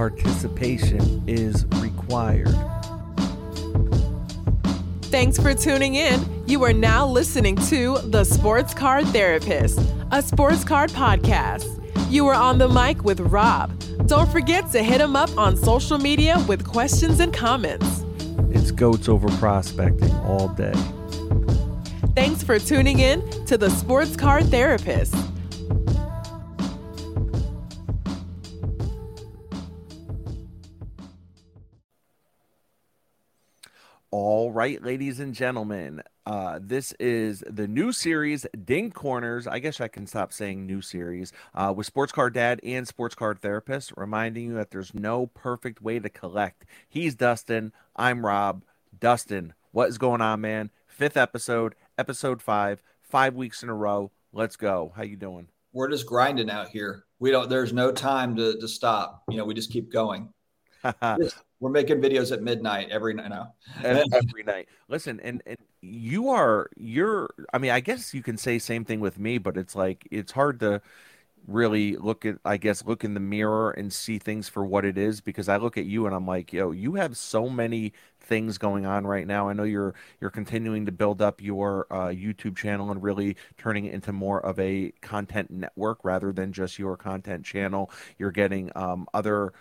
Participation is required. Thanks for tuning in. You are now listening to The Sports Card Therapist, a sports card podcast. You are on the mic with Rob. Don't forget to hit him up on social media with questions and comments. It's goats over prospecting all day. Thanks for tuning in to The Sports Card Therapist. All right, ladies and gentlemen, uh, this is the new series, Dinged Corners. I guess I can stop saying new series uh, with Sports Card Dad and Sports Card Therapist, reminding you that there's no perfect way to collect. He's Dustin. I'm Rob. Dustin, what is going on, man? Fifth episode, episode five, five weeks in a row. Let's go. How you doing? We're just grinding out here. We don't. There's no time to to stop. You know, we just keep going. we're making videos at midnight every night now. every night. Listen, and and you are you're. I mean, I guess you can say same thing with me, but it's like it's hard to really look at i guess look in the mirror and see things for what it is because i look at you and i'm like yo you have so many things going on right now i know you're you're continuing to build up your uh, youtube channel and really turning it into more of a content network rather than just your content channel you're getting um, other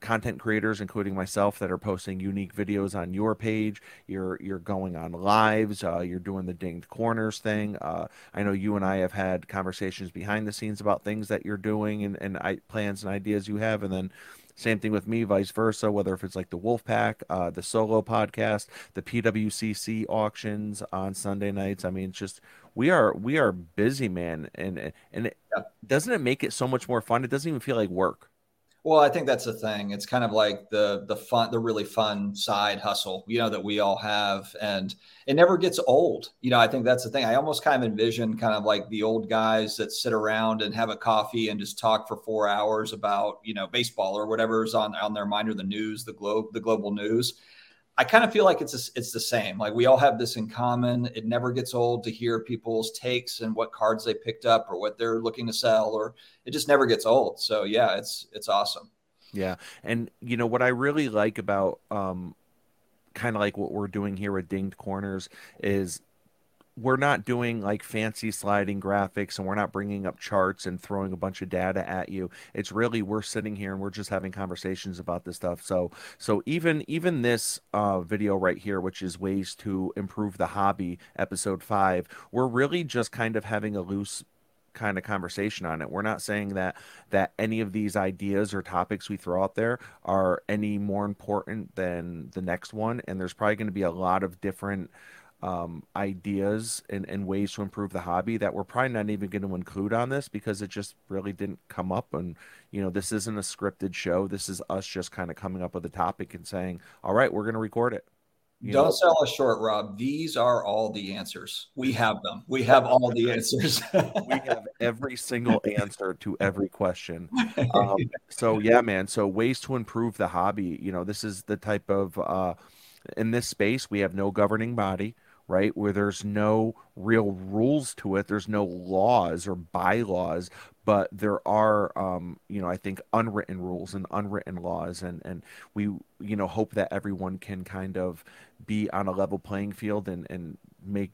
content creators, including myself, that are posting unique videos on your page. You're you're going on lives. Uh, you're doing the dinged corners thing. Uh, I know you and I have had conversations behind the scenes about things that you're doing and and I, plans and ideas you have, and then. Same thing with me, vice versa. Whether if it's like the Wolfpack, uh, the solo podcast, the PWCC auctions on Sunday nights. I mean, it's just we are we are busy, man, and and it, doesn't it make it so much more fun? It doesn't even feel like work. Well, I think that's the thing. It's kind of like the the fun, the really fun side hustle, you know, that we all have, and it never gets old. You know, I think that's the thing. I almost kind of envision kind of like the old guys that sit around and have a coffee and just talk for four hours about you know baseball or whatever's on on their mind or the news, the globe, the global news. I kind of feel like it's a, it's the same. Like we all have this in common. It never gets old to hear people's takes and what cards they picked up or what they're looking to sell, or it just never gets old. So yeah, it's it's awesome. Yeah, and you know what I really like about um, kind of like what we're doing here with Dinged Corners is we're not doing like fancy sliding graphics and we're not bringing up charts and throwing a bunch of data at you. It's really we're sitting here and we're just having conversations about this stuff. So so even even this uh, video right here which is ways to improve the hobby episode 5 we're really just kind of having a loose kind of conversation on it. We're not saying that that any of these ideas or topics we throw out there are any more important than the next one. And there's probably going to be a lot of different um, ideas and, and ways to improve the hobby that we're probably not even going to include on this because it just really didn't come up. And, you know, this isn't a scripted show. This is us just kind of coming up with a topic and saying, all right, we're going to record it. You Don't know? sell us short, Rob. These are all the answers. We have them. We have all the answers. we have every single answer to every question. Um, so yeah, man. So ways to improve the hobby. You know, this is the type of uh, in this space we have no governing body right? Where there's no real rules to it, there's no laws or bylaws, but there are, um, you know, I think unwritten rules and unwritten laws, and and we, you know, hope that everyone can kind of be on a level playing field and and make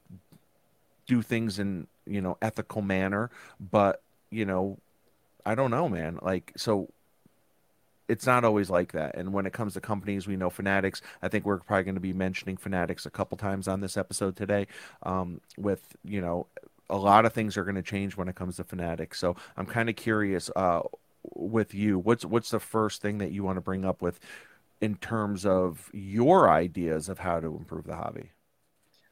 do things in you know ethical manner, but you know, I don't know, man. Like so it's not always like that. And when it comes to companies, we know Fanatics. I think we're probably going to be mentioning Fanatics a couple times on this episode today. Um, with you know, a lot of things are going to change when it comes to Fanatics. So I'm kind of curious uh, with you. What's what's the first thing that you want to bring up with in terms of your ideas of how to improve the hobby?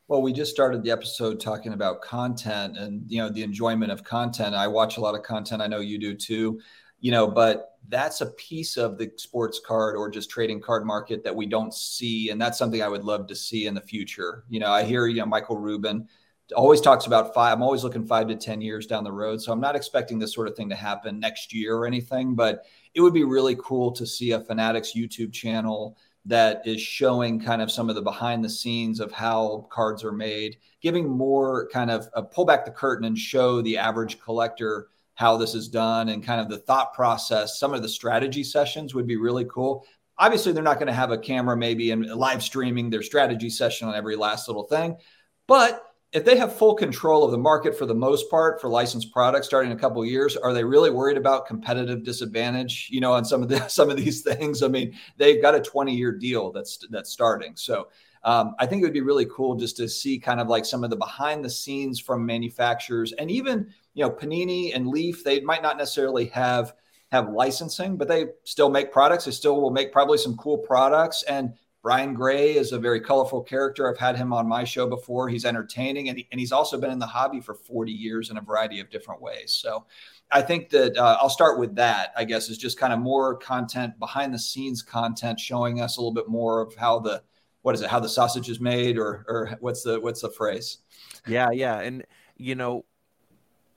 Well, we just started the episode talking about content and you know the enjoyment of content. I watch a lot of content. I know you do too you know, but that's a piece of the sports card or just trading card market that we don't see. And that's something I would love to see in the future. You know, I hear, you know, Michael Rubin always talks about five. I'm always looking five to 10 years down the road. So I'm not expecting this sort of thing to happen next year or anything, but it would be really cool to see a Fanatics YouTube channel that is showing kind of some of the behind the scenes of how cards are made, giving more kind of a pull back the curtain and show the average collector how this is done and kind of the thought process. Some of the strategy sessions would be really cool. Obviously, they're not going to have a camera maybe and live streaming their strategy session on every last little thing, but if they have full control of the market for the most part for licensed products starting a couple years are they really worried about competitive disadvantage you know on some of the some of these things i mean they've got a 20 year deal that's that's starting so um, i think it would be really cool just to see kind of like some of the behind the scenes from manufacturers and even you know panini and leaf they might not necessarily have have licensing but they still make products they still will make probably some cool products and Brian Gray is a very colorful character. I've had him on my show before. He's entertaining and, he, and he's also been in the hobby for 40 years in a variety of different ways. So I think that uh, I'll start with that, I guess, is just kind of more content, behind the scenes content, showing us a little bit more of how the, what is it, how the sausage is made or, or what's the, what's the phrase? Yeah. Yeah. And, you know,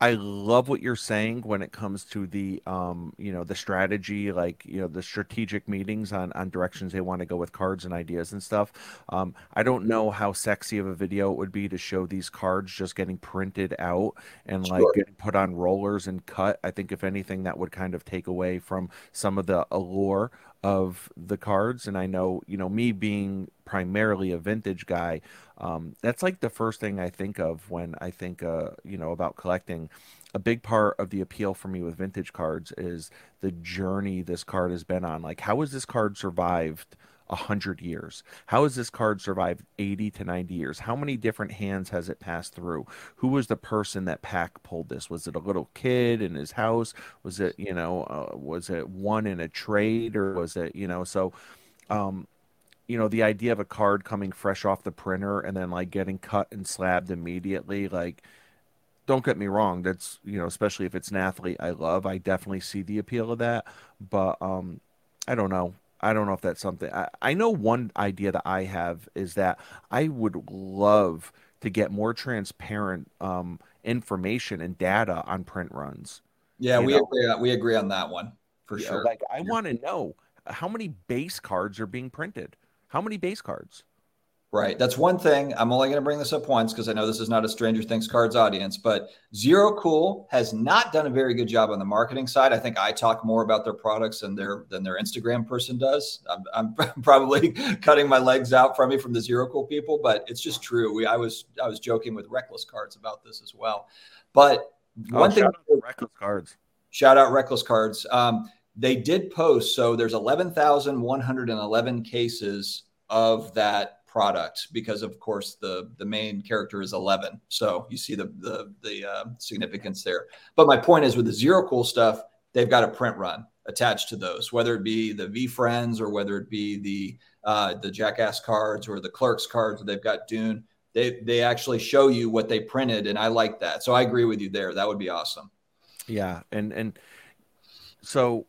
I love what you're saying when it comes to the um, you know, the strategy, like, you know, the strategic meetings on on directions they want to go with cards and ideas and stuff. Um, I don't know how sexy of a video it would be to show these cards just getting printed out and like getting put on rollers and cut. I think if anything that would kind of take away from some of the allure of the cards and I know, you know, me being primarily a vintage guy, um, that's like the first thing I think of when I think, uh, you know, about collecting. A big part of the appeal for me with vintage cards is the journey this card has been on. Like, how has this card survived? 100 years? How has this card survived 80 to 90 years? How many different hands has it passed through? Who was the person that Pack pulled this? Was it a little kid in his house? Was it, you know, uh, was it one in a trade or was it, you know, so um you know the idea of a card coming fresh off the printer and then like getting cut and slabbed immediately like don't get me wrong that's you know especially if it's an athlete i love i definitely see the appeal of that but um i don't know i don't know if that's something i, I know one idea that i have is that i would love to get more transparent um information and data on print runs yeah we know? agree we agree on that one for yeah, sure like i want to know how many base cards are being printed how many base cards? Right. That's one thing. I'm only going to bring this up once because I know this is not a Stranger Things cards audience, but Zero Cool has not done a very good job on the marketing side. I think I talk more about their products than their than their Instagram person does. I'm, I'm probably cutting my legs out from me from the Zero Cool people, but it's just true. We I was I was joking with Reckless Cards about this as well. But oh, one thing, Reckless Cards. Shout out Reckless Cards. Um, they did post so there's 11,111 cases of that product because of course the the main character is 11 so you see the the the uh, significance there. But my point is with the zero cool stuff they've got a print run attached to those whether it be the VeeFriends or whether it be the uh, the jackass cards or the clerks cards they've got dune. They they actually show you what they printed and i like that. So i agree with you there. That would be awesome. Yeah and and so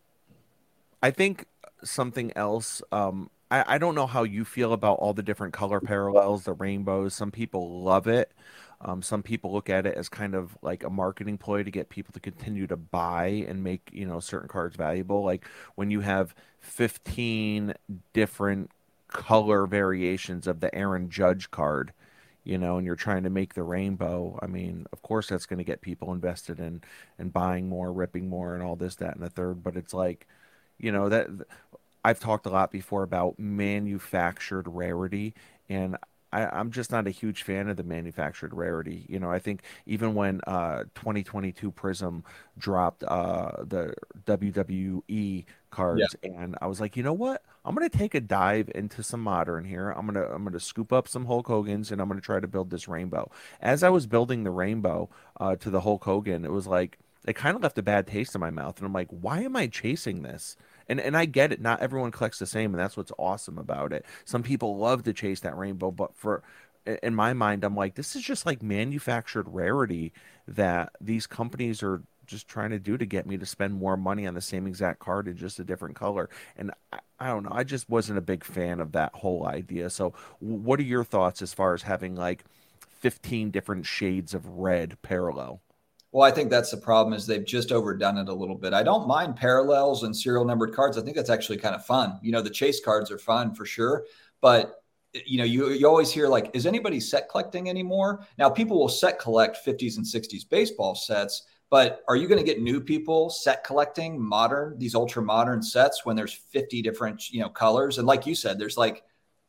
I think something else. Um, I, I don't know how you feel about all the different color parallels, the rainbows. Some people love it. Um, some people look at it as kind of like a marketing ploy to get people to continue to buy and make you know certain cards valuable. Like when you have 15 different color variations of the Aaron Judge card, you know, and you're trying to make the rainbow. I mean, of course that's going to get people invested in and buying more, ripping more, and all this, that, and the third. But it's like you know that I've talked a lot before about manufactured rarity, and I, am just not a huge fan of the manufactured rarity. You know, I think even when uh, 2022 Prizm dropped uh, the WWE cards, yeah. and I was like, you know what? I'm gonna take a dive into some modern here. I'm gonna I'm gonna scoop up some Hulk Hogan's, and I'm gonna try to build this rainbow. As I was building the rainbow uh, to the Hulk Hogan, it was like it kind of left a bad taste in my mouth, and I'm like, why am I chasing this? And and I get it. Not everyone collects the same, and that's what's awesome about it. Some people love to chase that rainbow, but for in my mind, I'm like, this is just like manufactured rarity that these companies are just trying to do to get me to spend more money on the same exact card in just a different color. And I, I, don't know, I just wasn't a big fan of that whole idea. So, what are your thoughts as far as having like 15 different shades of red parallel? Well, I think that's the problem is they've just overdone it a little bit. I don't mind parallels and serial numbered cards. I think that's actually kind of fun. You know, the chase cards are fun for sure, but eh, you know, you you always hear like, is anybody set collecting anymore? Now, people will set collect 50s and 60s baseball sets, But are you going to get new people set collecting modern these ultra modern sets when there's 50 different you know colors? And like you said, there's like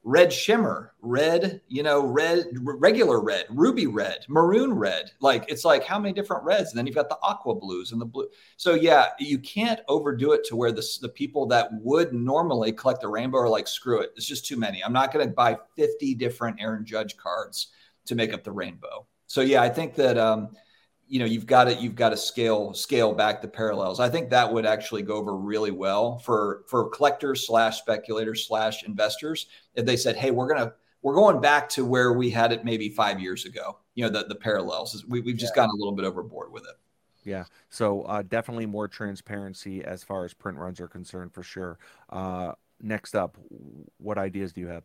red shimmer, red, you know, red, regular red, ruby red, maroon red. Like it's like how many different reds? And then you've got the aqua blues and the blue. So yeah, you can't overdo it to where the, the people that would normally collect the rainbow are like, screw it. It's just too many. I'm not going to buy 50 different Aaron Judge cards to make up the rainbow. So yeah, I think that, um, you know you've got to you've got to scale scale back the parallels. I think that would actually go over really well for for collectors slash speculators slash investors if they said hey we're gonna we're going back to where we had it maybe five years ago. You know the, the parallels we, we've just yeah. gotten a little bit overboard with it. Yeah. So uh, definitely more transparency as far as print runs are concerned for sure. Uh, next up what ideas do you have?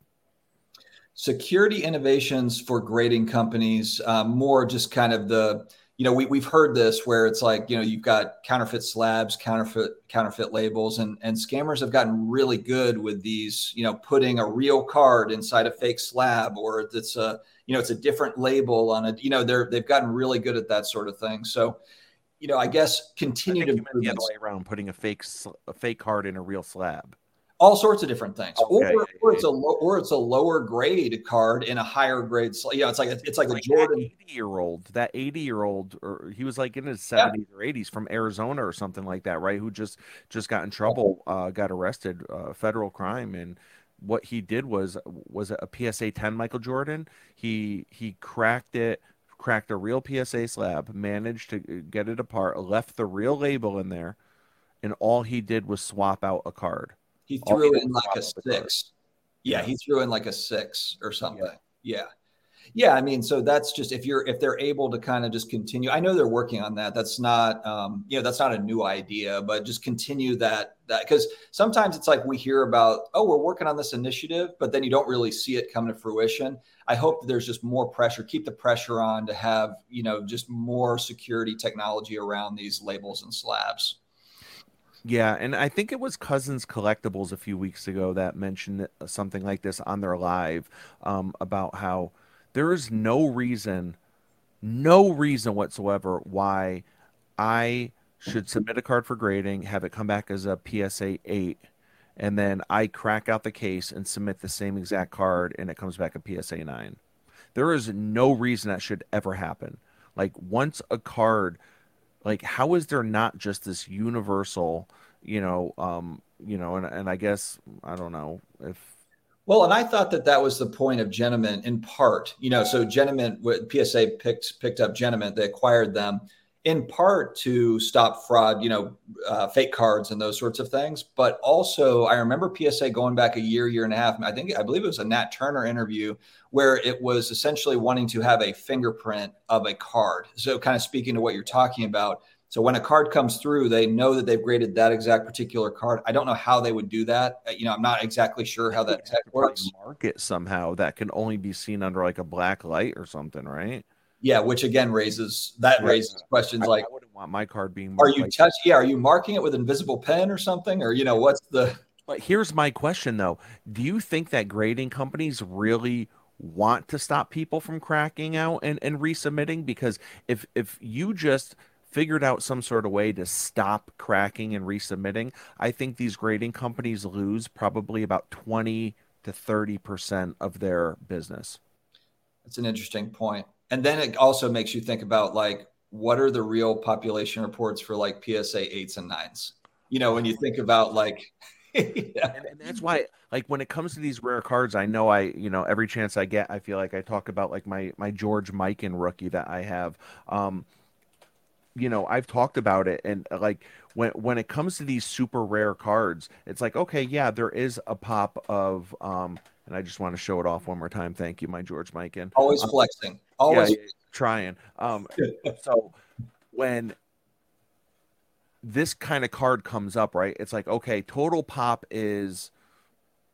Security innovations for grading companies uh, more just kind of the you know, we, we've heard this where it's like, you know, you've got counterfeit slabs, counterfeit, counterfeit labels, and, and scammers have gotten really good with these, you know, putting a real card inside a fake slab, or it's a, you know, it's a different label on it. You know, they're, they've gotten really good at that sort of thing. So, you know, I guess continue to the other way around, putting a fake, a fake card in a real slab all sorts of different things, okay. or, or, it's a low, or it's a lower grade card in a higher grade. You yeah, it's like a, it's like, like a Jordan eighty year old. That eighty year old, or he was like in his seventies yeah. or eighties from Arizona or something like that, right? Who just just got in trouble, uh, got arrested, uh, federal crime, and what he did was was a PSA ten Michael Jordan. He he cracked it cracked a real PSA slab, managed to uh, get it apart, left the real label in there, and all he did was swap out a card. He threw in like a six. Yeah, yeah, he threw in like a six or something. Yeah. yeah. Yeah, I mean, so that's just if you're if they're able to kind of just continue. I know they're working on that. That's not um, you know, that's not a new idea, but just continue that that because sometimes it's like we hear about, oh, we're working on this initiative, but then you don't really see it come to fruition. I hope that there's just more pressure, keep the pressure on to have, you know, just more security technology around these labels and slabs. Yeah, and I think it was Cousins Collectibles a few weeks ago that mentioned something like this on their live um, about how there is no reason, no reason whatsoever why I should submit a card for grading, have it come back as a PSA 8, and then I crack out the case and submit the same exact card and it comes back a PSA 9. There is no reason that should ever happen. Like once a card like how is there not just this universal you know um you know and, and i guess i don't know if well and i thought that that was the point of Genamint in part you know so Genamint psa picked picked up Genamint they acquired them in part to stop fraud, you know, uh, fake cards and those sorts of things. But also, I remember PSA going back a year, year and a half. I think I believe it was a Nat Turner interview where it was essentially wanting to have a fingerprint of a card. So, kind of speaking to what you're talking about. So, when a card comes through, they know that they've graded that exact particular card. I don't know how they would do that. Uh, you know, I'm not exactly sure how that tech works. Mark it somehow that can only be seen under like a black light or something, right? Yeah, which again raises that raises questions I, like I wouldn't want my card being. Are you like, touch? Yeah, are you marking it with invisible pen or something, or you know what's the? But here's my question though: Do you think that grading companies really want to stop people from cracking out and, and resubmitting? Because if if you just figured out some sort of way to stop cracking and resubmitting, I think these grading companies lose probably about twenty to thirty percent of their business. That's an interesting point and then it also makes you think about like what are the real population reports for like PSA eights and nines? You know, when you think about like yeah. and, and, that's why like when it comes to these rare cards i know i you know every chance i get i feel like i talk about like my my George Mikan rookie that i have um you know i've talked about it and like when when it comes to these super rare cards it's like okay yeah there is a pop of um and I just want to show it off one more time. Thank you, my George Mikan Always um, flexing. Always yeah, trying. Um, so when this kind of card comes up, right? It's like, okay, total pop is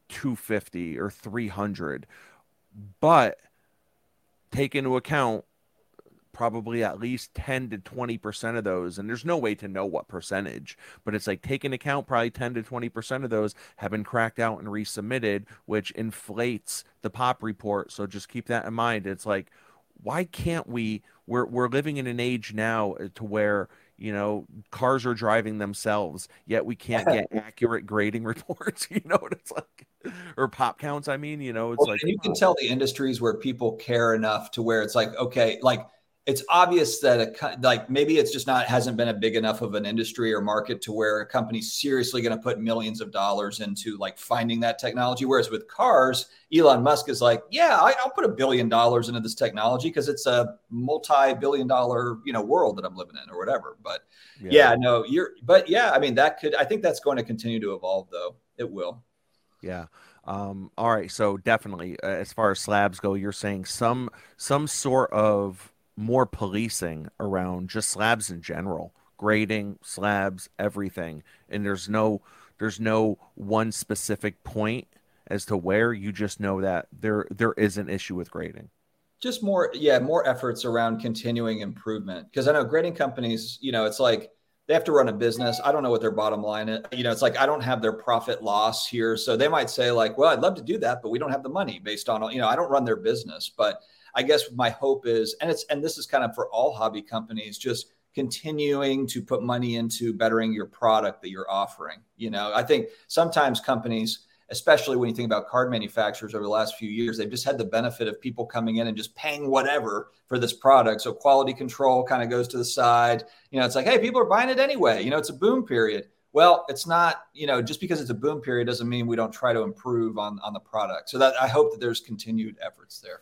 250 or 300, but take into account probably at least 10 to 20% of those and there's no way to know what percentage but it's like take into account probably 10 to 20% of those have been cracked out and resubmitted which inflates the pop report so just keep that in mind it's like why can't we we're we're living in an age now uh, to where you know cars are driving themselves yet we can't get accurate grading reports you know what it's like? Or pop counts i mean you know it's well, like you can uh, tell the industries where people care enough to where it's like okay like it's obvious that a like maybe it's just not hasn't been a big enough of an industry or market to where a company's seriously going to put millions of dollars into like finding that technology. Whereas with cars elon musk is like yeah I, will put a billion dollars into this technology because it's a multi-billion dollar you know world that i'm living in or whatever. But yeah. yeah no you're but yeah i mean that could i think that's going to continue to evolve though. It will. Yeah. Um, all right. So definitely uh, as far as slabs go you're saying some some sort of more policing around just slabs in general, grading, slabs, everything. And there's no there's no one specific point as to where. You just know that there there is an issue with grading. Just more yeah more efforts around continuing improvement. Because i know grading companies you know it's like they have to run a business. I don't know what their bottom line is. You know it's like i don't have their profit loss here. So they might say like well i'd love to do that but we don't have the money based on you know i don't run their business. But I guess my hope is, and it's and this is kind of for all hobby companies, just continuing to put money into bettering your product that you're offering. You know, I think sometimes companies, especially when you think about card manufacturers over the last few years, they've just had the benefit of people coming in and just paying whatever for this product. So quality control kind of goes to the side. You know, it's like, hey, people are buying it anyway. You know, it's a boom period. Well, it's not, you know, just because it's a boom period doesn't mean we don't try to improve on on the product. So that I hope that there's continued efforts there.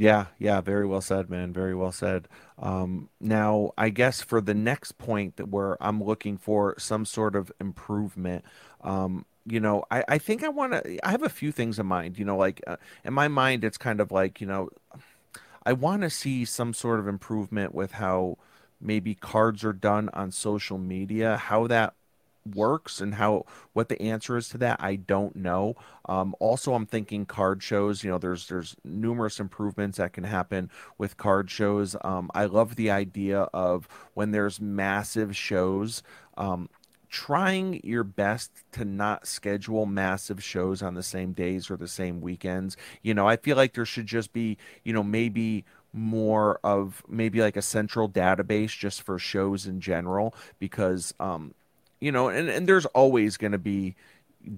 Yeah, yeah, very well said, man. Very well said. Um, now, I guess for the next point that where I'm looking for some sort of improvement, um, you know, I, I think I want to. I have a few things in mind. You know, like uh, in my mind, it's kind of like you know, I want to see some sort of improvement with how maybe cards are done on social media, how that works and how what the answer is to that i don't know. Um, also i'm thinking card shows you know there's there's numerous improvements that can happen with card shows. Um, i love the idea of when there's massive shows um, trying your best to not schedule massive shows on the same days or the same weekends. You know i feel like there should just be you know maybe more of maybe like a central database just for shows in general because um you know, and, and there's always going to be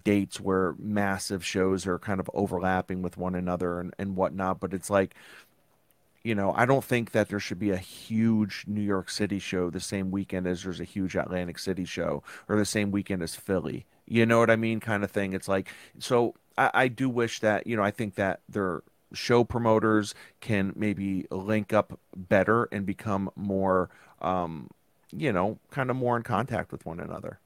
dates where massive shows are kind of overlapping with one another and, and whatnot. But it's like, you know, I don't think that there should be a huge New York City show the same weekend as there's a huge Atlantic City show or the same weekend as Philly. You know what I mean? Kind of thing. It's like, so I, I do wish that, you know, I think that their show promoters can maybe link up better and become more, um, you know, kind of more in contact with one another.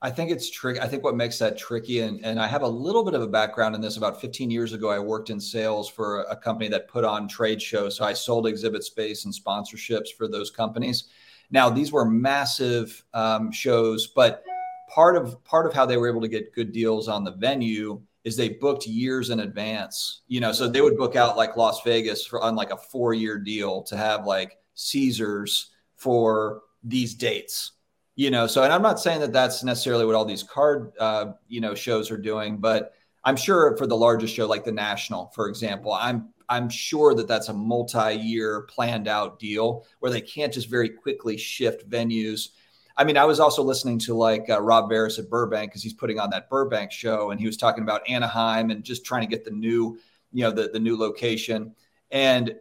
I think it's tricky. I think what makes that tricky, and, and I have a little bit of a background in this. About 15 years ago, I worked in sales for a company that put on trade shows. So I sold exhibit space and sponsorships for those companies. Now, these were massive um, shows, but part of part of how they were able to get good deals on the venue is they booked years in advance. You know, so they would book out like Las Vegas for on like a four year deal to have like Caesars for these dates you know? So and i'm not saying that that's necessarily what all these card uh, you know shows are doing but i'm sure for the largest show like the national for example i'm i'm sure that that's a multi-year planned out deal where they can't just very quickly shift venues. I mean i was also listening to like uh, rob Veras at burbank because he's putting on that burbank show and he was talking about anaheim and just trying to get the new you know the, the new location. And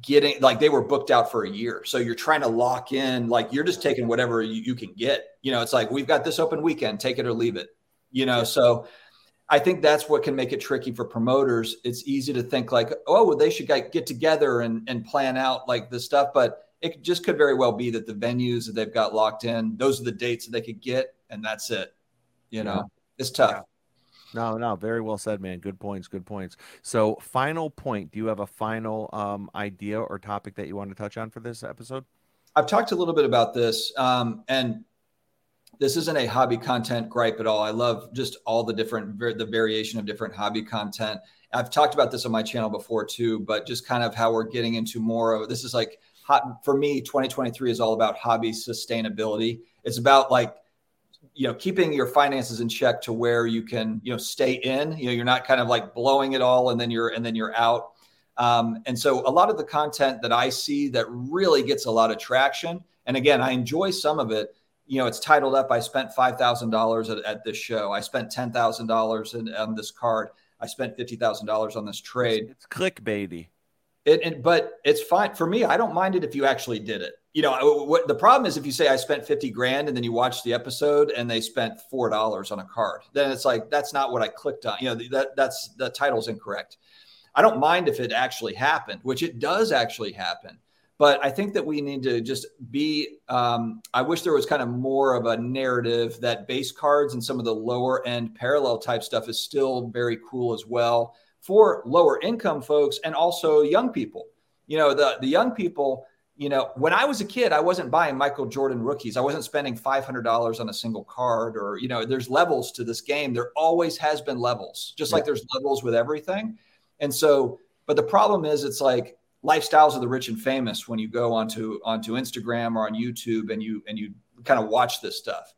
getting like they were booked out for a year. So you're trying to lock in, like you're just taking whatever you, you can get. You know, it's like we've got this open weekend, take it or leave it. You know, yeah. so I think that's what can make it tricky for promoters. It's easy to think like, oh, well, they should get together and, and plan out like this stuff, but it just could very well be that the venues that they've got locked in, those are the dates that they could get, and that's it. You know, yeah. it's tough. Yeah. No, no, very well said, man. Good points, good points. So, final point. Do you have a final um, idea or topic that you want to touch on for this episode? I've talked a little bit about this, um, and this isn't a hobby content gripe at all. I love just all the different the variation of different hobby content. I've talked about this on my channel before too, but just kind of how we're getting into more of this is like hot for me. 2023 is all about hobby sustainability. It's about like you know keeping your finances in check to where you can you know stay in you know you're not kind of like blowing it all and then you're and then you're out Um, and so a lot of the content that I see that really gets a lot of traction, and again, I enjoy some of it. You know, it's titled up. I spent five thousand dollars at this show. I spent ten thousand dollars on this card. I spent fifty thousand dollars on this trade. It's, it's clickbaity. It, it, but it's fine for me. I don't mind it if you actually did it. You know, what the problem is if you say I spent 50 grand and then you watch the episode and they spent four dollars on a card, then it's like that's not what I clicked on. You know, that that's the title's incorrect. I don't mind if it actually happened, which it does actually happen. But I think that we need to just be. Um, I wish there was kind of more of a narrative that base cards and some of the lower end parallel type stuff is still very cool as well for lower income folks and also young people. You know, the the young people. You know, when I was a kid, I wasn't buying Michael Jordan rookies. I wasn't spending five hundred dollars on a single card, or you know, there's levels to this game. There always has been levels, just yeah. like there's levels with everything. And so, but the problem is, it's like lifestyles of the rich and famous when you go onto onto Instagram or on YouTube and you and you kind of watch this stuff.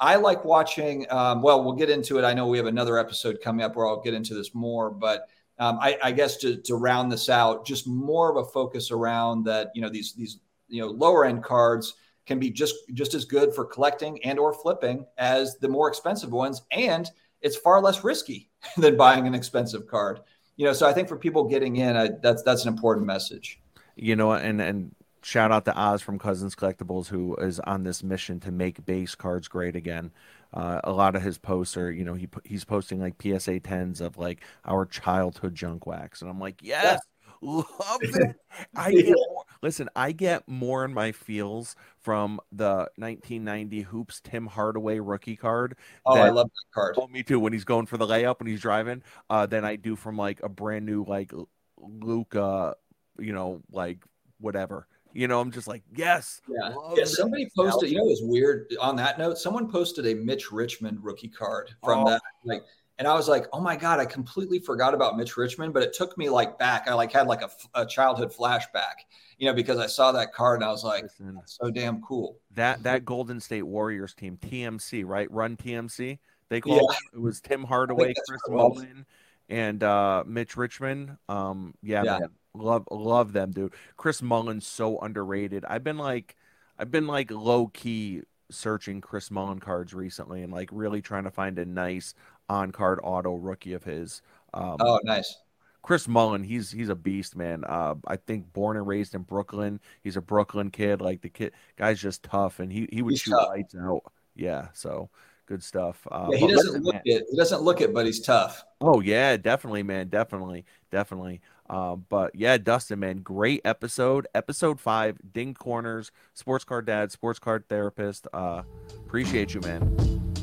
I like watching. Um, well, we'll get into it. I know we have another episode coming up where I'll get into this more, but um, I, I, guess to, to round this out, just more of a focus around that. You know, these these you know lower end cards can be just just as good for collecting and or flipping as the more expensive ones, and it's far less risky than buying an expensive card you know, so I think for people getting in, I, that's that's an important message. You know, and and shout out to Oz from Cousins Collectibles, who is on this mission to make base cards great again. Uh, a lot of his posts are, you know, he he's posting like PSA tens of like our childhood junk wax, and I'm like, yes, love it. I get more, listen. I get more in my feels from the 1990 hoops Tim Hardaway rookie card. Oh, I love that card. Oh, me too. When he's going for the layup when he's driving, uh, than I do from like a brand new like Luka, you know, like whatever. You know, I'm just like, yes. Yeah. yeah somebody posted, you know, it was weird on that note. Someone posted a Mitch Richmond rookie card from oh. that. Like, and I was like, oh my God, I completely forgot about Mitch Richmond, but it took me like back. I like had like a, a childhood flashback, you know, because I saw that card and I was like, so damn cool. That that Golden State Warriors team, TMC, right? Run TMC. They called yeah. it, it was Tim Hardaway, Chris Mullin, and uh, Mitch Richmond. Um, yeah, yeah. Man, love love them, dude. Chris Mullin's so underrated. I've been like, I've been like low key searching Chris Mullin cards recently and like really trying to find a nice on card auto rookie of his. Um, oh, nice. Chris Mullin, he's he's a beast, man. Uh, I think born and raised in Brooklyn. He's a Brooklyn kid. Like the kid, guy's just tough, and he he would he's shoot tough. lights out. Yeah, so good stuff. Uh, yeah, he doesn't look man. it. He doesn't look it, but he's tough. Oh yeah, definitely, man. Definitely, definitely. Uh, but yeah, Dustin, man, great episode. Episode five, Dinged Corners, Sports Card Dad, Sports Card Therapist. Uh, appreciate you, man.